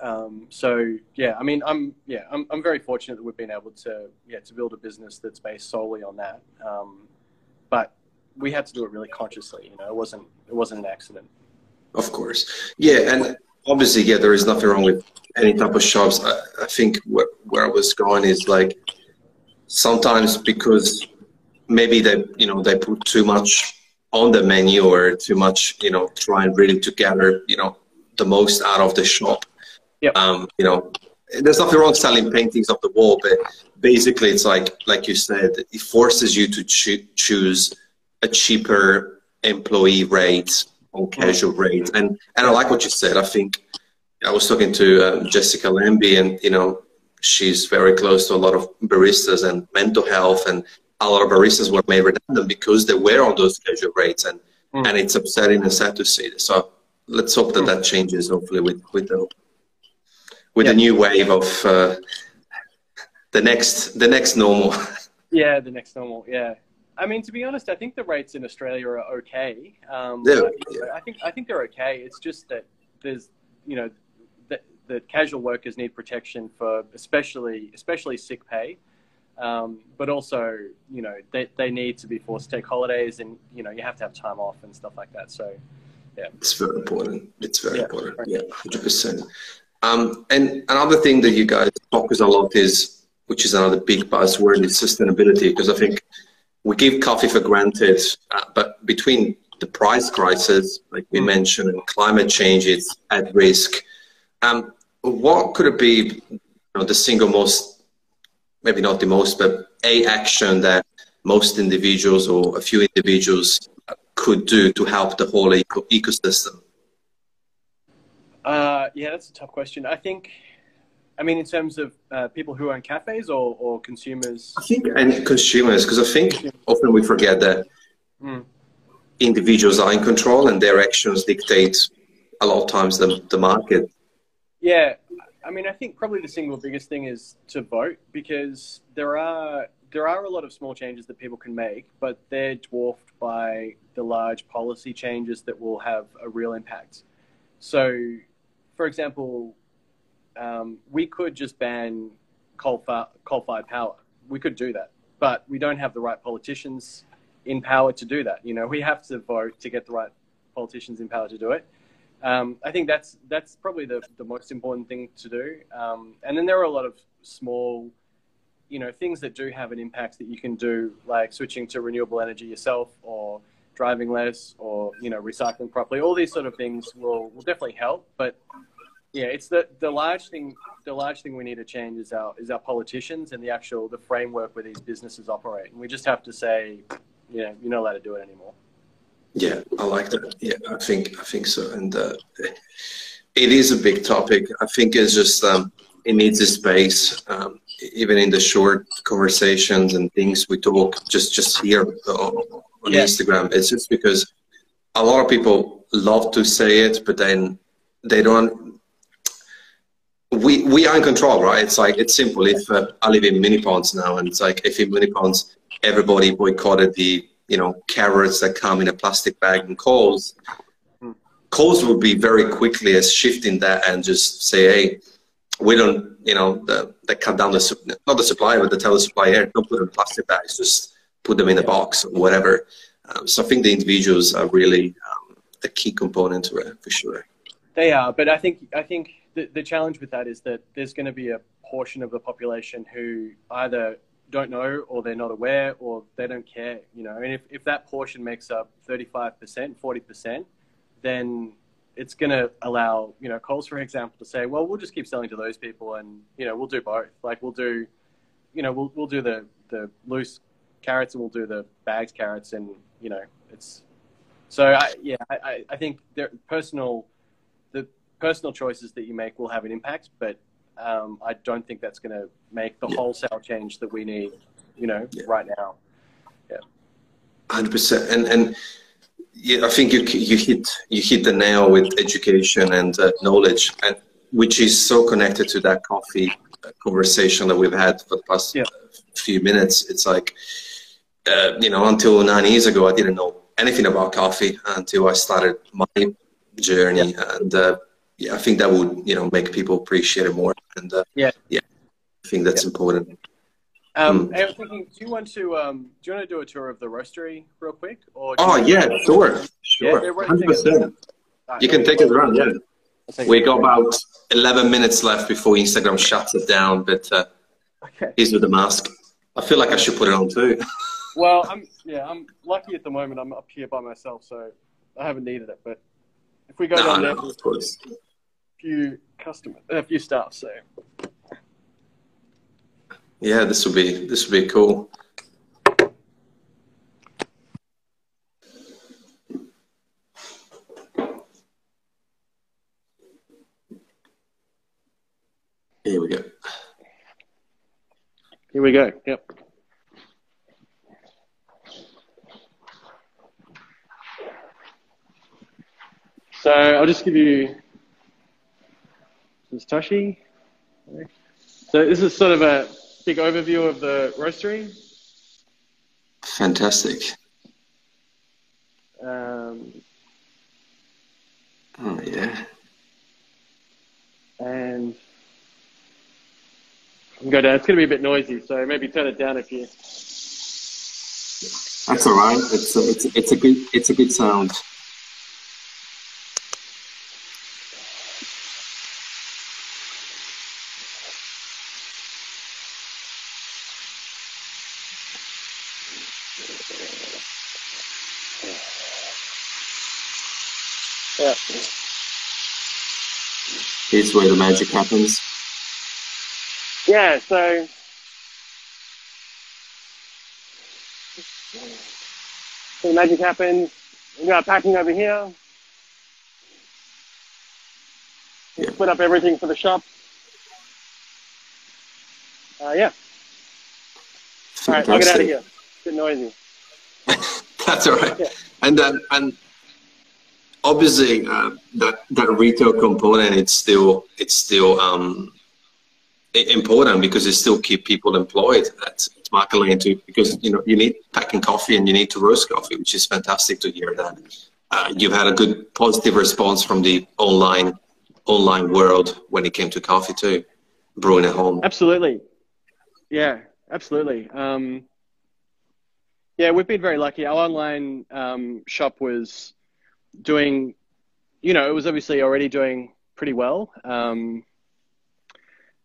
Um, so yeah, I mean, I'm yeah, I'm I'm very fortunate that we've been able to yeah to build a business that's based solely on that. Um, but we had to do it really consciously. You know, it wasn't it wasn't an accident. Of course, yeah, and obviously, yeah, there is nothing wrong with any type of shops. I, I think where, where I was going is like sometimes because maybe they you know they put too much on the menu or too much you know trying really to gather you know the most out of the shop yep. um you know there's nothing wrong selling paintings off the wall but basically it's like like you said it forces you to cho- choose a cheaper employee rate casual mm. rate and and i like what you said i think i was talking to um, jessica lambie and you know she's very close to a lot of baristas and mental health and a lot of baristas were made redundant because they were on those casual rates and mm. and it's upsetting and sad to see this. So let's hope that mm. that changes hopefully with with the with yeah. the new wave of uh, the next the next normal. *laughs* Yeah, the next normal. Yeah. I mean, to be honest, I think the rates in Australia are okay. Um, Yeah. I, I think I think they're okay. It's just that there's, you know, that the casual workers need protection for especially especially sick pay, um, but also you know they, they need to be forced to take holidays and you know you have to have time off and stuff like that. So yeah. It's very important. It's very Yeah. important. Yeah, hundred percent. Um, and another thing that you guys focus a lot is, which is another big buzzword, is sustainability. Because I think we give coffee for granted, uh, but between the price crisis, like we mentioned, and climate change is at risk. Um, what could it be? You know, the single most, maybe not the most, but a action that most individuals or a few individuals could do to help the whole eco- ecosystem? uh, yeah, that's a tough question. I think, I mean, in terms of uh, people who own cafes or, or consumers. I think, and consumers, because I think often we forget that Mm. individuals are in control and their actions dictate a lot of times the, the market. Yeah, I mean, I think probably the single biggest thing is to vote because there are there are a lot of small changes that people can make, but they're dwarfed by the large policy changes that will have a real impact. So, for example, um, we could just ban coal coal fired power. We could do that, but we don't have the right politicians in power to do that. You know, we have to vote to get the right politicians in power to do it. Um, I think that's that's probably the, the most important thing to do. Um, and then there are a lot of small, you know, things that do have an impact that you can do, like switching to renewable energy yourself, or driving less, or you know, recycling properly. All these sort of things will, will definitely help. But yeah, it's the, the large thing. The large thing we need to change is our is our politicians and the actual the framework where these businesses operate. And we just have to say, you know, you're not allowed to do it anymore. Yeah, I like that. Yeah, I think I think so, and uh, it is a big topic. I think it's just um, it needs a space, um, even in the short conversations and things we talk just just here on, on Yeah. Instagram. It's just because a lot of people love to say it, but then they don't. We we are in control, right? It's like it's simple. If uh, I live in Moonee Ponds now, and it's like if in Moonee Ponds everybody boycotted the you know carrots that come in a plastic bag and Coles, Hmm. Coles would be very quickly as shifting that and just say, hey, we don't, you know, the, they cut down the sup- not the supply, but they tell the supplier don't put them in plastic bags, just put them in a box or whatever. Um, so I think the individuals are really um, a key component to it for sure. They are, but I think I think the, the challenge with that is that there's going to be a portion of the population who either don't know or they're not aware or they don't care, you know. And if, if that portion makes up 35%, 40%, then it's going to allow, you know, Coles, for example, to say, well, we'll just keep selling to those people and, you know, we'll do both. Like we'll do, you know, we'll, we'll do the, the loose carrots and we'll do the bags carrots and, you know, it's, so I, yeah, I, I- think there personal, personal choices that you make will have an impact, but um, I don't think that's going to make the Yeah. wholesale change that we need, you know, Yeah. right now. Yeah, Hundred percent, and and yeah, I think you you hit you hit the nail with education and uh, knowledge, and which is so connected to that coffee conversation that we've had for the past Yeah. few minutes. It's like uh, you know, until nine years ago, I didn't know anything about coffee until I started my journey, and uh, yeah, I think that would you know make people appreciate it more, and uh, Yeah. yeah, I think that's important. Um, Hmm. I was thinking, do you want to um, do you want to do a tour of the roastery real quick? Or Oh yeah, sure, sure, hundred percent. Alright, You can take it around, yeah. We got about 11 minutes left before Instagram shuts it down, but uh, Okay. he's with the mask. I feel like I should put it on too. *laughs* Well, I'm yeah, I'm lucky at the moment. I'm up here by myself, so I haven't needed it. But if we go no, down no, there, of course. Few customers, a few staff. So Yeah, this will be this will be cool. Here we go. here we go. Yep. So I'll just give you this is Toshi. So this is sort of a big overview of the roastery. Fantastic. Um, oh yeah. And go down. It's going to be a bit noisy, so maybe turn it down if you. That's all right. It's a, it's it's a good it's a good sound. Yeah. Here's where the magic happens. Yeah. So. So the magic happens. We got packing over here. We Yeah. split up everything for the shop. Uh, yeah. All right, I'll get out of here. It's a bit noisy. *laughs* That's all right. Yeah. And then, and obviously, uh, that that retail component it's still it's still um, important because it still keep people employed at, at Market too. Because you know you need packing coffee and you need to roast coffee, which is fantastic to hear that. Uh, you've had a good positive response from the online online world when it came to coffee too, brewing at home. Absolutely. Yeah, absolutely. Um, yeah, we've been very lucky. Our online um, shop was doing, you know, it was obviously already doing pretty well. Um,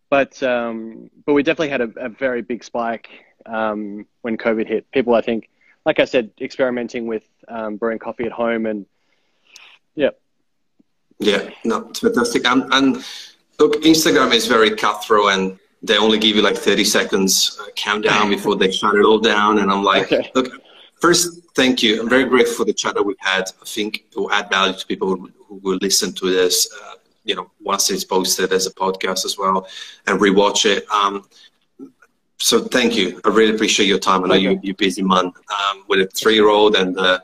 but um, but we definitely had a, a very big spike um, when COVID hit. People, I think, like I said, experimenting with um, brewing coffee at home, and yeah, Yeah, no, it's fantastic. And, and look, Instagram is very cutthroat, and they only give you like 30 seconds uh, countdown *laughs* before they shut it all down. And I'm like, Okay. look, first, thank you. I'm very grateful for the chat that we've had. I think it will add value to people who, who will listen to this. Uh, you know, once it's posted as a podcast as well, and rewatch it. Um, so thank you. I really appreciate your time. I know you, Okay. you're busy man um, with a three-year-old, and uh,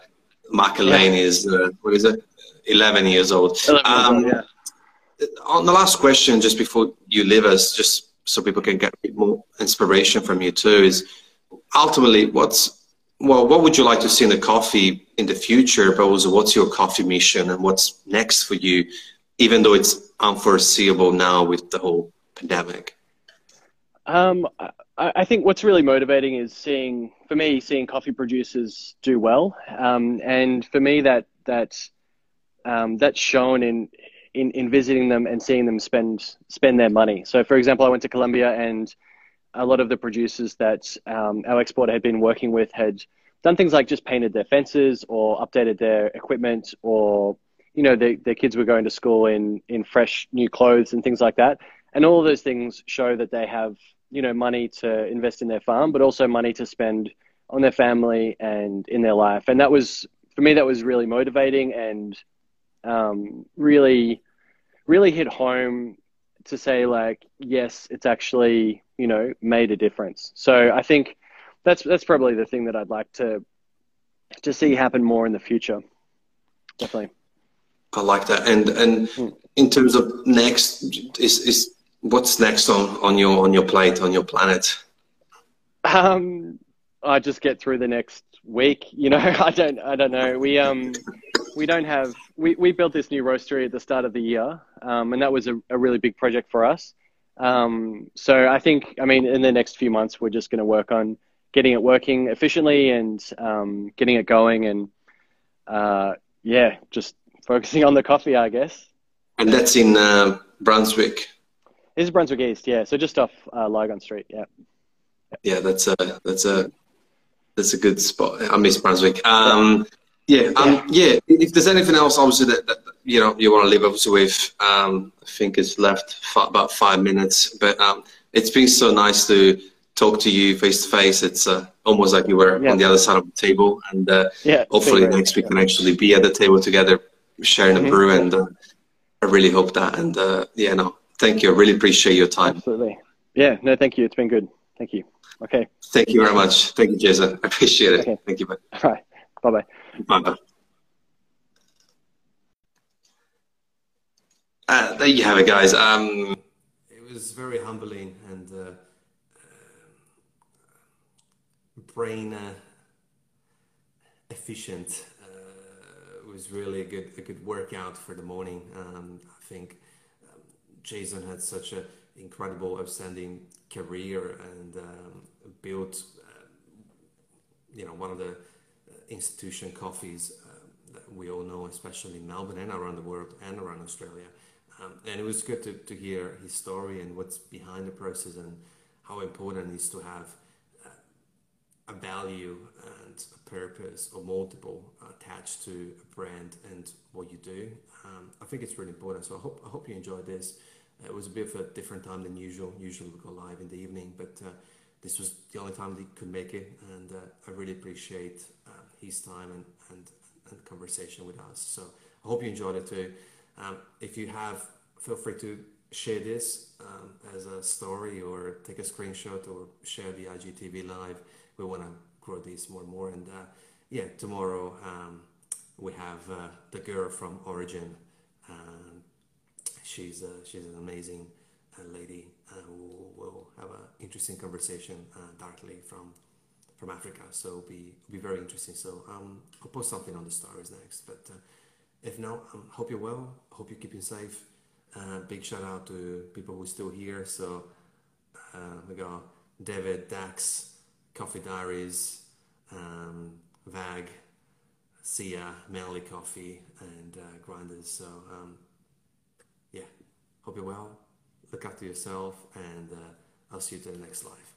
Market Lane is uh, what is it? 11 years old. 11 years Um, yeah. on the last question, just before you leave us, just so people can get a bit more inspiration from you too, is ultimately what's well, what would you like to see in the coffee in the future? But also, what's your coffee mission and what's next for you, even though it's unforeseeable now with the whole pandemic? Um, I, I think what's really motivating is seeing, for me, seeing coffee producers do well, um, and for me that that um, that's shown in, in in visiting them and seeing them spend spend their money. So, for example, I went to Colombia, and a lot of the producers that um, our exporter had been working with had done things like just painted their fences or updated their equipment, or you know, their, their kids were going to school in in fresh new clothes and things like that. And all those things show that they have you know money to invest in their farm but also money to spend on their family and in their life and that was for me that was really motivating and um, really really hit home to say like yes it's actually you know made a difference so i think that's that's probably the thing that i'd like to to see happen more in the future definitely I like that. And and Hmm. in terms of next, is is what's next on on your on your plate on your planet? Um, I just get through the next week. You know, *laughs* I don't, I don't know. We um, *laughs* we don't have. We we built this new roastery at the start of the year, um, and that was a, a really big project for us. Um, so I think, I mean, in the next few months, we're just going to work on getting it working efficiently and um, getting it going, and uh, yeah, just focusing on the coffee, I guess. And that's in uh, Brunswick. This is Brunswick East, yeah. So just off uh, Lygon Street, yeah. Yeah, that's a that's a that's a good spot. I miss Brunswick. Um, yeah, um, yeah. If there's anything else, obviously that, that you know you want to leave us with, um, I think it's left about five minutes. But um, it's been so nice to talk to you face to face. It's uh, almost like you were Yeah. on the other side of the table, and uh, Yeah. hopefully great. next we can actually be at the table together, sharing a Mhm. brew. And uh, I really hope that. And uh, yeah, no, thank you. I really appreciate your time. Absolutely. Yeah, no, thank you. It's been good. Thank you. Okay. Thank you very much. Thank you, Jason. I appreciate it. Okay. Thank you. Bye All right. Bye bye. Uh, there you have it, guys. Um, it was very humbling and uh, brain uh, efficient. Uh, it was really a good a good workout for the morning. Um, I think um, Jason had such an incredible, outstanding career and um, built, uh, you know, one of the uh, institution coffees uh, that we all know, especially in Melbourne and around the world and around Australia. Um, and it was good to, to hear his story and what's behind the process and how important it is to have uh, a value and a purpose or multiple attached to a brand and what you do. Um, I think it's really important. So I hope, I hope you enjoyed this. it was a bit of a different time than usual. Usually we go live in the evening, but uh, this was the only time they could make it. And uh, I really appreciate uh, time and, and, and conversation with us. So I hope you enjoyed it too. Um, if you have, feel free to share this um, as a story or take a screenshot or share the IGTV live. We want to grow this more and more. And uh, yeah, tomorrow um, we have uh, the girl from Origin. Um, she's uh, she's an amazing uh, lady who will have an interesting conversation uh, directly from from Africa. So it'll be it'll be very interesting. So um, I'll post something on the stories next. But uh, if not, um, hope you're well. Hope you're keeping safe. Uh, big shout out to people who are still here. So uh, we got David, Dax, Coffee Diaries, um, Vag, Sia, Melly Coffee, and uh, Grinders. So um, yeah, hope you're well. Look after yourself, and uh, I'll see you to the next live.